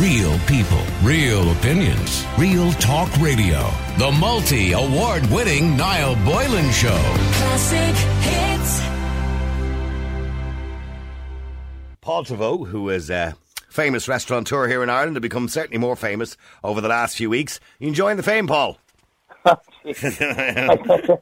Real people, real opinions, real talk radio. The multi award winning Niall Boylan Show. Classic hits. Paul Treyvaud, who is a famous restaurateur here in Ireland, has become certainly more famous over the last few weeks. You enjoying the fame, Paul? I don't know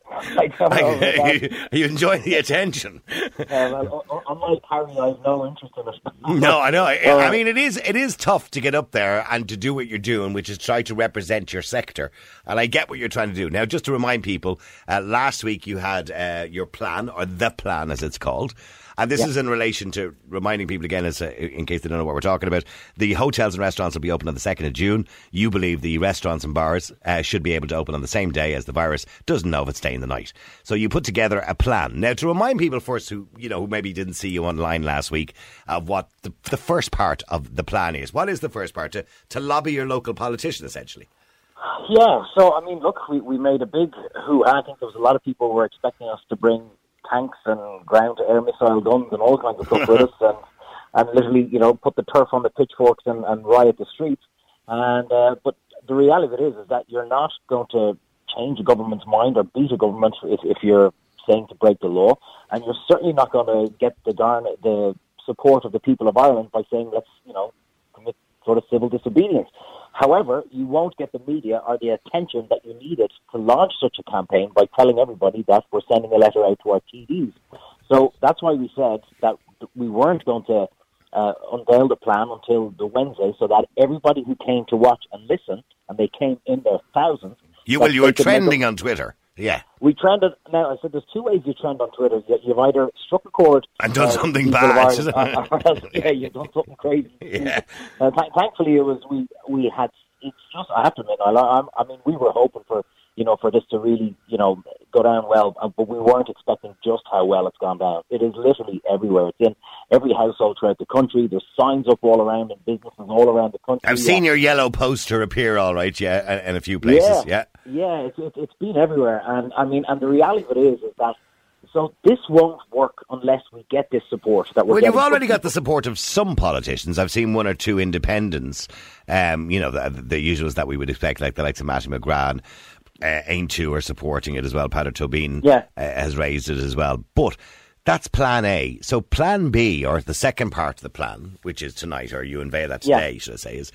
about that. Are you enjoying the attention? Well, un- unlike Harry, I have no interest in it. No, I know. I, I mean, it is it is tough to get up there and to do what you're doing, which is try to represent your sector. And I get what you're trying to do. Now, just to remind people, uh, last week you had uh, your plan, or the plan as it's called. And this is in relation to reminding people again, as, uh, in case they don't know what we're talking about. The hotels and restaurants will be open on the 2nd of June. You believe the restaurants and bars uh, should be able to open on the same day as the virus doesn't know if it's staying the night. So you put together a plan. Now, to remind people first who, you know, who maybe didn't see you online last week of what the, the first part of the plan is. What is the first part? To, to lobby your local politician, essentially. Yeah, so I mean, look, we, we made a big hoo. I think there was a lot of people who were expecting us to bring tanks and ground to air missile guns and all kinds of stuff with us, and and literally, you know, put the turf on the pitchforks and, and riot the streets. And uh, but the reality of it is, is that you're not going to change a government's mind or beat a government if, if you're saying to break the law, and you're certainly not going to get the darn the support of the people of Ireland by saying let's you know sort of civil disobedience. However, you won't get the media or the attention that you needed to launch such a campaign by telling everybody that we're sending a letter out to our TDs. So that's why we said that we weren't going to uh, unveil the plan until the Wednesday, so that everybody who came to watch and listen, and they came in their thousands. You, well, you were could make up- trending on Twitter. Yeah. we trended. Now I said there's two ways you trend on Twitter. You- You've either struck a chord And done uh, something bad. Or else, yeah, you've done something crazy. Yeah. Uh, th- thankfully, it was we we had. It's just I have to admit, I, I, I mean, we were hoping for you know for this to really you know go down well, uh, but we weren't expecting just how well it's gone down. It is literally everywhere. It's in every household throughout the country. There's signs up all around in businesses all around the country. I've seen Yeah. your yellow poster appear, all right, yeah, in- a few places, yeah. Yeah, it's, it's, it's been everywhere, and I mean, and the reality of it is, is that so this won't work unless we get this support that we're Well, you've already got the support of some politicians. I've seen one or two independents, um, you know, the, the usuals that we would expect, like the likes of Mattie McGrath. Uh, Aontú are supporting it as well. Peadar Tóibín Yeah. uh, has raised it as well. But that's plan A. So plan B, or the second part of the plan, which is tonight, or you unveil that Yeah. today, should I say, is,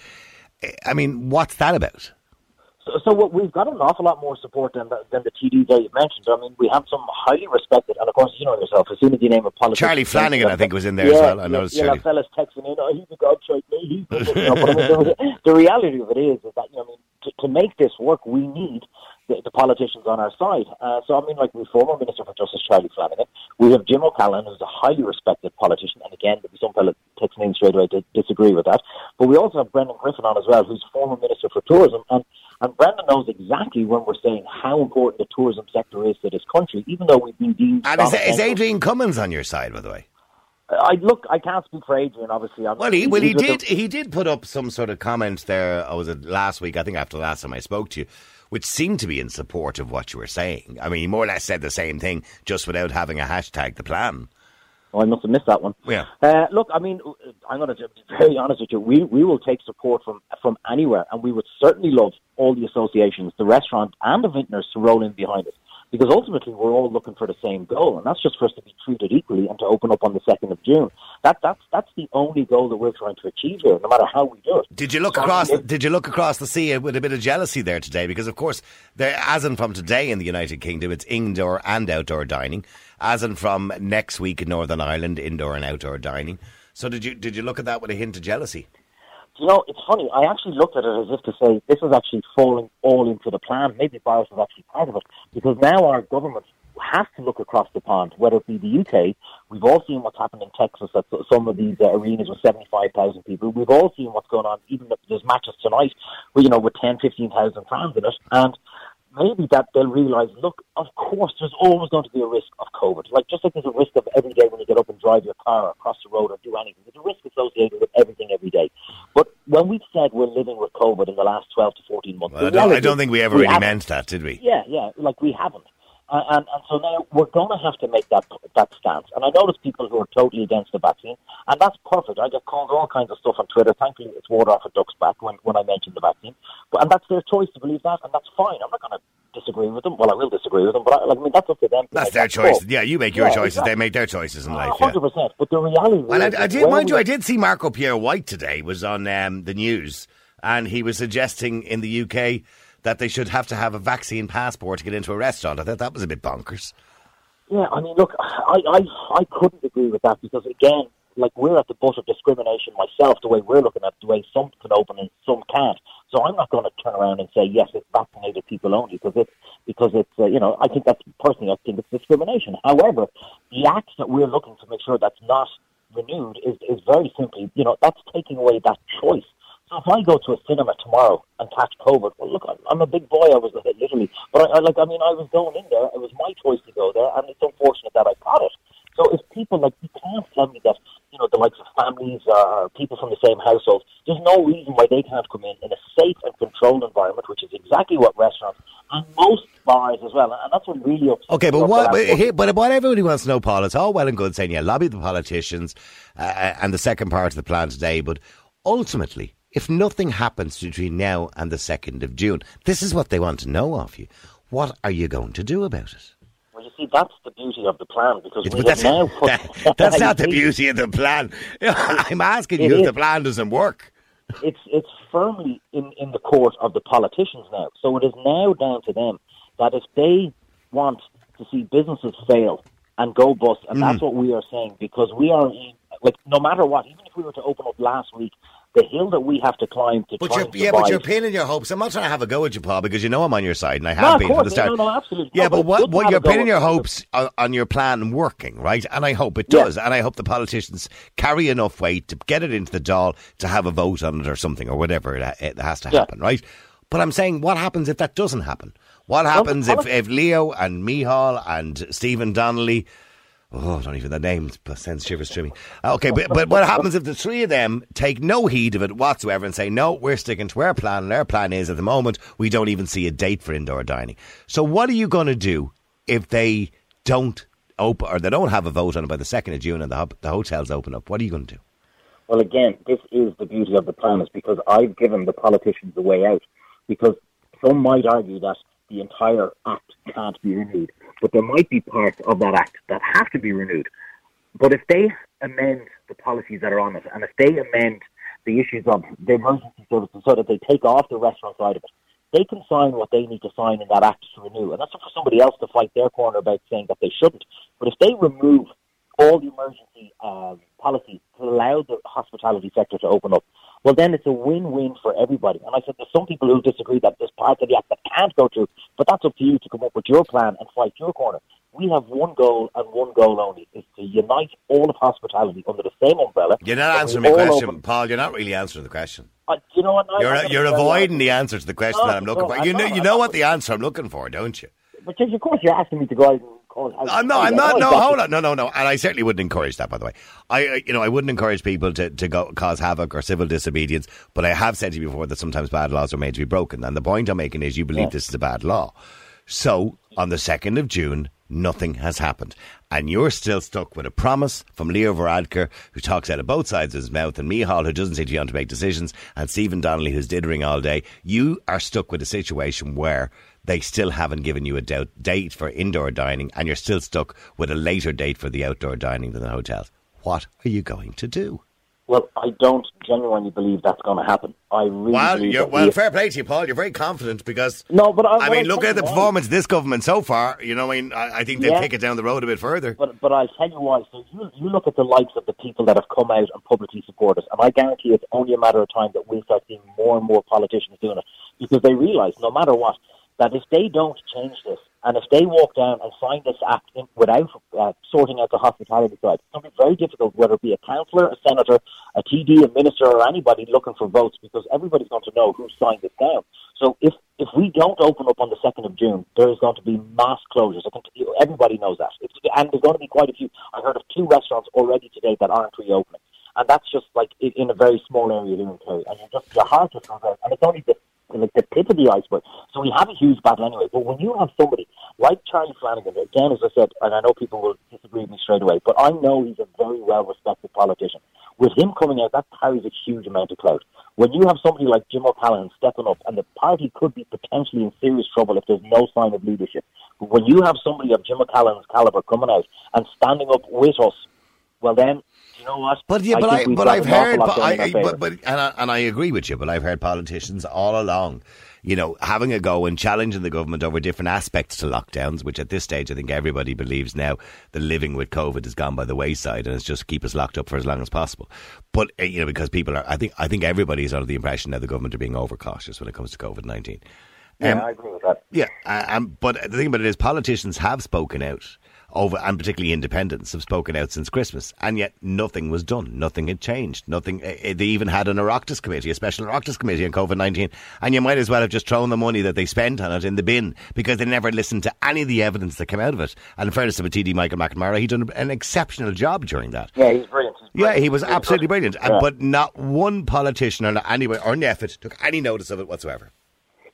I mean, what's that about? So, so what, we've got an awful lot more support than the, than the TDs that you mentioned. I mean, we have some highly respected, and of course, you know yourself. As soon as you name a politician, Charlie Flanagan, I think, was in there yeah, as well. I yeah, noticed yeah, Charlie. fellas texting in, oh, he's a godchild, he's the, you know, but I mean, the, the reality of it is, is that you know, I mean, to, to make this work, we need the, the politicians on our side. Uh, so, I mean, like, we former Minister for Justice Charlie Flanagan. We have Jim O'Callaghan, who's a highly respected politician, and again, there'll be some fella texting in straight away to disagree with that. But we also have Brendan Griffin on as well, who's former Minister for Tourism, and and Brendan knows exactly when we're saying how important the tourism sector is to this country, even though we've been deemed. And is, is. Adrian Cummins on your side, by the way? I look. I can't speak for Adrian. Obviously, I'm, Well, he well he did he did put up some sort of comment there. I was it last week? I think after the last time I spoke to you, which seemed to be in support of what you were saying. I mean, he more or less said the same thing, just without having a hashtag the plan. Oh, I must have missed that one. Yeah. Uh, look, I mean, I'm going to be very honest with you. We we will take support from from anywhere, and we would certainly love all the associations, the restaurant, and the vintners to roll in behind us. Because ultimately, we're all looking for the same goal, and that's just for us to be treated equally and to open up on the second of June. That that's that's the only goal that we're trying to achieve here, no matter how we do it. Did you look So, across? Did you look across the sea with a bit of jealousy there today? Because of course, there, as in from today in the United Kingdom, it's indoor and outdoor dining. As in from next week in Northern Ireland, indoor and outdoor dining. So did you did you look at that with a hint of jealousy? You know, it's funny. I actually looked at it as if to say this is actually falling all into the plan. Maybe Boris was actually part of it because now our government has to look across the pond, whether it be the UK. We've all seen what's happened in Texas at some of these uh, arenas with 75,000 people. We've all seen what's going on, even if there's matches tonight, where, you know, with 10, 15,000 fans in it. And maybe that they'll realise, look, of course, there's always going to be a risk of COVID. Like, just like there's a risk of every day when you get up and drive your car across the road or do anything, there's a risk associated with everything every day. But when we've said we're living with COVID in the last 12 to 14 months, Well, I don't, I don't think we ever we really haven't. meant that, did we? Yeah, yeah, like we haven't. And, and, and so now we're going to have to make that that stance. And I know there's people who are totally against the vaccine, and that's perfect. I get called all kinds of stuff on Twitter. Thankfully, it's water off a duck's back when, when I mention the vaccine. And that's their choice to believe that, and that's fine. I'm not going to disagree with them. Well, I will disagree with them, but I, like, I mean, that's up to them. That's their choice. Yeah, you make your yeah, choices. Exactly. They make their choices in life. Hundred yeah. percent. But the reality. Well, I, I did, mind you, I did see Marco Pierre White today. Was on um, the news, and he was suggesting in the UK that they should have to have a vaccine passport to get into a restaurant. I thought that was a bit bonkers. Yeah, I mean, look, I, I, I couldn't agree with that because, again, like we're at the butt of discrimination myself, the way we're looking at it, the way some can open and some can't. So I'm not going to turn around and say, yes, it's vaccinated people only because it's, because it's, uh, you know, I think that's, personally, I think it's discrimination. However, the act that we're looking to make sure that's not renewed is, is very simply, you know, that's taking away that choice so if I go to a cinema tomorrow and catch COVID, well, look, I'm a big boy. I was literally, but I, I like, I mean, I was going in there. It was my choice to go there, and it's unfortunate that I got it. So if people like, you can't tell me that you know the likes of families uh, people from the same household. There's no reason why they can't come in in a safe and controlled environment, which is exactly what restaurants and most bars as well. And that's what really upsets Okay, but what? But, but what everybody wants to know, Paul, it's all well and good saying you lobby the politicians uh, uh, and the second part of the plan today, but ultimately if nothing happens between now and the 2nd of June, this is what they want to know of you. What are you going to do about it? You see, that's the beauty of the plan because we that's, now put, that, that's not the beauty of the plan. I'm asking you if the plan doesn't work. It's it's firmly in, in the court of the politicians now. So it is now down to them that if they want to see businesses fail and go bust, and mm. that's what we are saying because we are in, like no matter what, even if we were to open up last week the hill that we have to climb to but try you're, Yeah, but you're pinning your hopes. I'm not trying to have a go at you, Paul, because you know I'm on your side, and I have no, been from the start. No, no, absolutely. Yeah, no, but, what, what you're pinning your hopes on, on, your plan working, right? And I hope it does. Yeah. And I hope the politicians carry enough weight to get it into the Dáil to have a vote on it or something or whatever it, it has to happen, yeah. right? But I'm saying, what happens if that doesn't happen? What happens well, if, if Leo and Micheál and Stephen Donnelly Oh, not even the name sends shivers through me. Uh, okay, but, but what happens if the three of them take no heed of it whatsoever and say, no, we're sticking to our plan, and our plan is at the moment we don't even see a date for indoor dining. So what are you going to do if they don't open or they don't have a vote on it by the 2nd of June and the, the hotels open up? What are you going to do? Well, again, this is the beauty of the plan is because I've given the politicians a way out because some might argue that the entire act can't be renewed but there might be parts of that act that have to be renewed. But if they amend the policies that are on it, and if they amend the issues of the emergency services so that they take off the restaurant side of it, they can sign what they need to sign in that act to renew. And that's up for somebody else to fight their corner about saying that they shouldn't. But if they remove all the emergency um, policies to allow the hospitality sector to open up, well, then it's a win-win for everybody. And I said there's some people who disagree that there's parts of the act that can't go through, but that's up to you to come up with your plan and fight your corner. We have one goal and one goal only, is to unite all of hospitality under the same umbrella. You're not answering my question, open. Paul. You're not really answering the question. Uh, you know what? you're you're avoiding the answer to the question no, that I'm looking no, for. You know, you know what the answer I'm looking for, don't you? But of course, you're asking me to go out and call. Uh, I'm not. I'm not. No, hold on. No, no, no. And I certainly wouldn't encourage that. By the way, I, you know, I wouldn't encourage people to, to go cause havoc or civil disobedience. But I have said to you before that sometimes bad laws are made to be broken. And the point I'm making is, you believe yeah. this is a bad law. So on the second of June, nothing has happened. And you're still stuck with a promise from Leo Varadkar, who talks out of both sides of his mouth, and Micheál, who doesn't seem to want to make decisions, and Stephen Donnelly, who's dithering all day. You are stuck with a situation where they still haven't given you a date for indoor dining, and you're still stuck with a later date for the outdoor dining than the hotels. What are you going to do? Well, I don't genuinely believe that's going to happen. I really well, you're, well, fair play to you, Paul. You're very confident because no, but I, I mean, look at the performance of this government so far. You know, I mean, I, I think they'll yeah, take it down the road a bit further. But but I'll tell you why. So you you look at the likes of the people that have come out and publicly support us, and I guarantee it's only a matter of time that we'll start seeing more and more politicians doing it because they realise no matter what that if they don't change this, and if they walk down and sign this act in, without uh, sorting out the hospitality side, it's going to be very difficult, whether it be a councillor, a senator, a TD, a minister, or anybody looking for votes, because everybody's going to know who signed it down. So if if we don't open up on the second of June, there is going to be mass closures. I think everybody knows that, it's, and there's going to be quite a few. I heard of two restaurants already today that aren't reopening, and that's just like in a very small area here in Kerry, and you just your heart just goes out, and it's only the like the tip of the iceberg. So we have a huge battle anyway. But when you have somebody like Charlie Flanagan, again, as I said, and I know people will disagree with me straight away, but I know he's a very well respected politician. With him coming out, that carries a huge amount of clout. When you have somebody like Jim O'Callaghan stepping up, and the party could be potentially in serious trouble if there's no sign of leadership, But when you have somebody of Jim O'Callaghan's caliber coming out and standing up with us, well then know what? But yeah, I but I, but I've heard, but, I, but, but and I, and I agree with you. But I've heard politicians all along, you know, having a go and challenging the government over different aspects to lockdowns. Which at this stage, I think everybody believes now the living with COVID has gone by the wayside, and it's just keep us locked up for as long as possible. But uh, you know, because people are, I think, I think everybody is under the impression that the government are being overcautious when it comes to COVID nineteen. yeah, Um, I agree with that. Yeah, um, but the thing about it is, politicians have spoken out over, and particularly independents have spoken out since Christmas, and yet nothing was done. Nothing had changed. Nothing. Uh, uh, they even had an Oireachtas committee, a special Oireachtas committee on COVID nineteen, and you might as well have just thrown the money that they spent on it in the bin because they never listened to any of the evidence that came out of it. And in fairness to TD Michael McNamara, he done an exceptional job during that. Yeah, he's brilliant. He's Yeah, he was absolutely brilliant. brilliant, Yeah. But not one politician or anyway or NPHET took any notice of it whatsoever.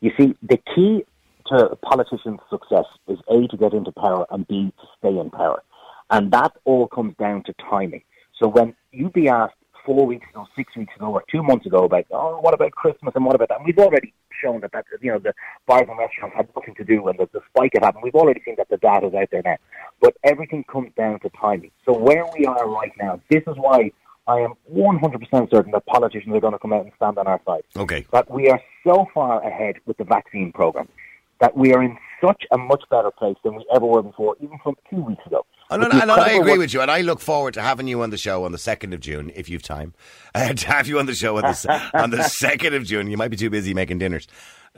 You see, the key to a politician's success is A, to get into power, and B, to stay in power. And that all comes down to timing. So when you'd be asked four weeks ago, six weeks ago, or two months ago about, oh, what about Christmas and what about that? And we've already shown that, that you know, the bars and restaurants had nothing to do when the, the spike had happened. We've already seen that the data's out there now. But everything comes down to timing. So where we are right now, this is why I am 100% certain that politicians are going to come out and stand on our side Okay, that we are so far ahead with the vaccine program that we are in such a much better place than we ever were before, even from two weeks ago. No, With no, I agree work- with you, and I look forward to having you on the show on the second of June, if you've time. Uh, to have you on the show on the on the second of June. You might be too busy making dinners.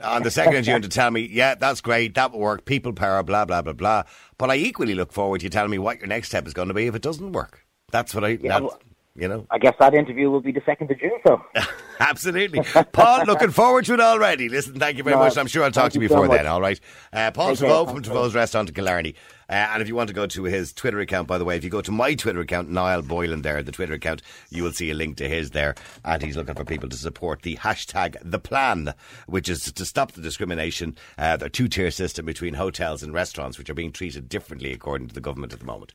On the second of June to tell me, yeah, that's great, that will work, people power, blah blah blah blah. But I equally look forward to you telling me what your next step is going to be if it doesn't work. That's what I, that's, well- you know, I guess that interview will be the second of June. So absolutely. Paul, looking forward to it already. Listen, thank you very No, much. I'm sure I'll talk to you you so before then. All right, uh, Paul care. From Thanks, Restaurant in Killarney. Uh, and if you want to go to his Twitter account, by the way, if you go to my Twitter account, Niall Boylan, there, the Twitter account, you will see a link to his there. And he's looking for people to support the hashtag the plan, which is to stop the discrimination, uh, the two tier system between hotels and restaurants, which are being treated differently according to the government at the moment.